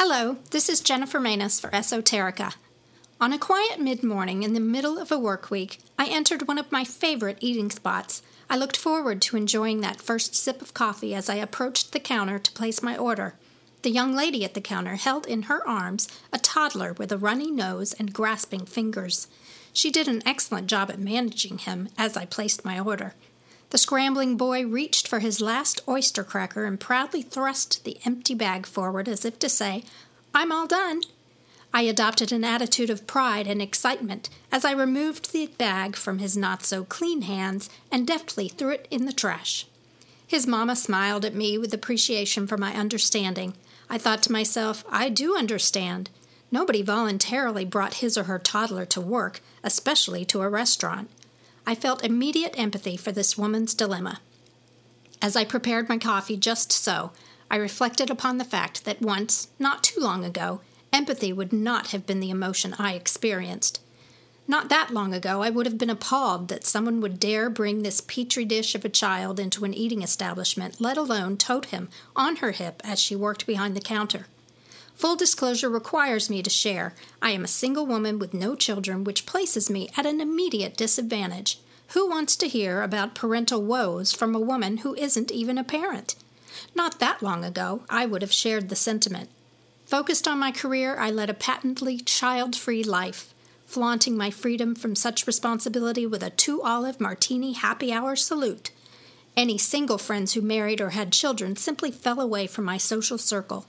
Hello, this is Jennifer Manus for Esoterica. On a quiet mid morning in the middle of a work week, I entered one of my favorite eating spots. I looked forward to enjoying that first sip of coffee as I approached the counter to place my order. The young lady at the counter held in her arms a toddler with a runny nose and grasping fingers. She did an excellent job at managing him as I placed my order. The scrambling boy reached for his last oyster cracker and proudly thrust the empty bag forward as if to say, I'm all done. I adopted an attitude of pride and excitement as I removed the bag from his not so clean hands and deftly threw it in the trash. His mamma smiled at me with appreciation for my understanding. I thought to myself, I do understand. Nobody voluntarily brought his or her toddler to work, especially to a restaurant. I felt immediate empathy for this woman's dilemma. As I prepared my coffee just so, I reflected upon the fact that once, not too long ago, empathy would not have been the emotion I experienced. Not that long ago, I would have been appalled that someone would dare bring this petri dish of a child into an eating establishment, let alone tote him on her hip as she worked behind the counter. Full disclosure requires me to share. I am a single woman with no children, which places me at an immediate disadvantage. Who wants to hear about parental woes from a woman who isn't even a parent? Not that long ago, I would have shared the sentiment. Focused on my career, I led a patently child free life, flaunting my freedom from such responsibility with a two olive martini happy hour salute. Any single friends who married or had children simply fell away from my social circle.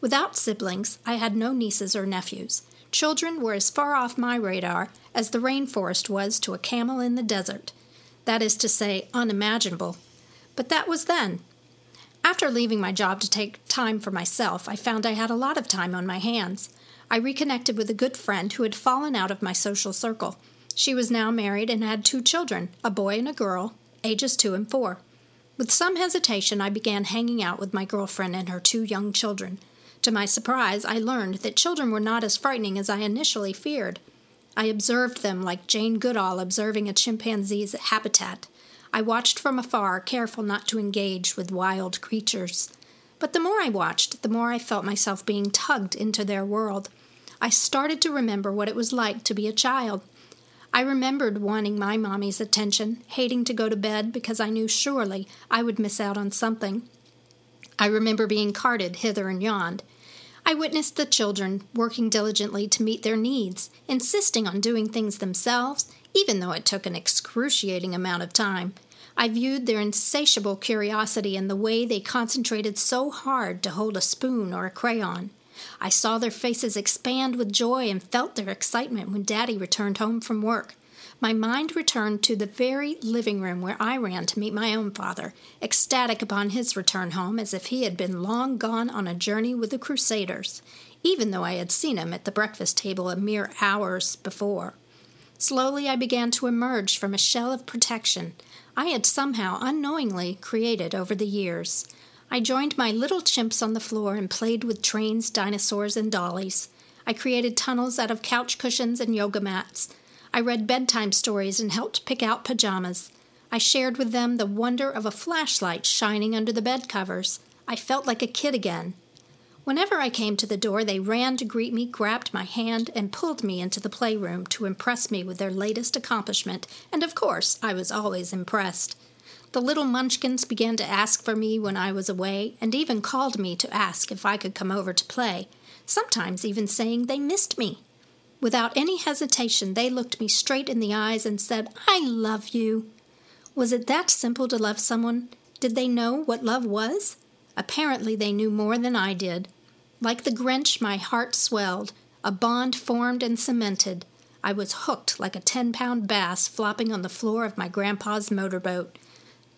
Without siblings, I had no nieces or nephews. Children were as far off my radar as the rainforest was to a camel in the desert. That is to say, unimaginable. But that was then. After leaving my job to take time for myself, I found I had a lot of time on my hands. I reconnected with a good friend who had fallen out of my social circle. She was now married and had two children, a boy and a girl, ages two and four. With some hesitation, I began hanging out with my girlfriend and her two young children. To my surprise, I learned that children were not as frightening as I initially feared. I observed them like Jane Goodall observing a chimpanzee's habitat. I watched from afar, careful not to engage with wild creatures. But the more I watched, the more I felt myself being tugged into their world. I started to remember what it was like to be a child. I remembered wanting my mommy's attention, hating to go to bed because I knew surely I would miss out on something. I remember being carted hither and yon. I witnessed the children working diligently to meet their needs, insisting on doing things themselves, even though it took an excruciating amount of time. I viewed their insatiable curiosity in the way they concentrated so hard to hold a spoon or a crayon. I saw their faces expand with joy and felt their excitement when Daddy returned home from work my mind returned to the very living room where I ran to meet my own father, ecstatic upon his return home as if he had been long gone on a journey with the Crusaders, even though I had seen him at the breakfast table a mere hours before. Slowly I began to emerge from a shell of protection I had somehow unknowingly created over the years. I joined my little chimps on the floor and played with trains, dinosaurs, and dollies. I created tunnels out of couch cushions and yoga mats. I read bedtime stories and helped pick out pajamas. I shared with them the wonder of a flashlight shining under the bed covers. I felt like a kid again. Whenever I came to the door, they ran to greet me, grabbed my hand, and pulled me into the playroom to impress me with their latest accomplishment, and of course, I was always impressed. The little munchkins began to ask for me when I was away, and even called me to ask if I could come over to play, sometimes even saying they missed me. Without any hesitation, they looked me straight in the eyes and said, I love you. Was it that simple to love someone? Did they know what love was? Apparently, they knew more than I did. Like the Grinch, my heart swelled, a bond formed and cemented. I was hooked like a ten pound bass flopping on the floor of my grandpa's motorboat.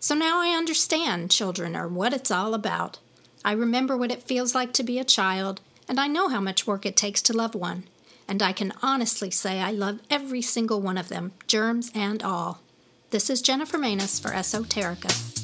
So now I understand, children, are what it's all about. I remember what it feels like to be a child, and I know how much work it takes to love one and I can honestly say I love every single one of them, germs and all. This is Jennifer Manus for Esoterica.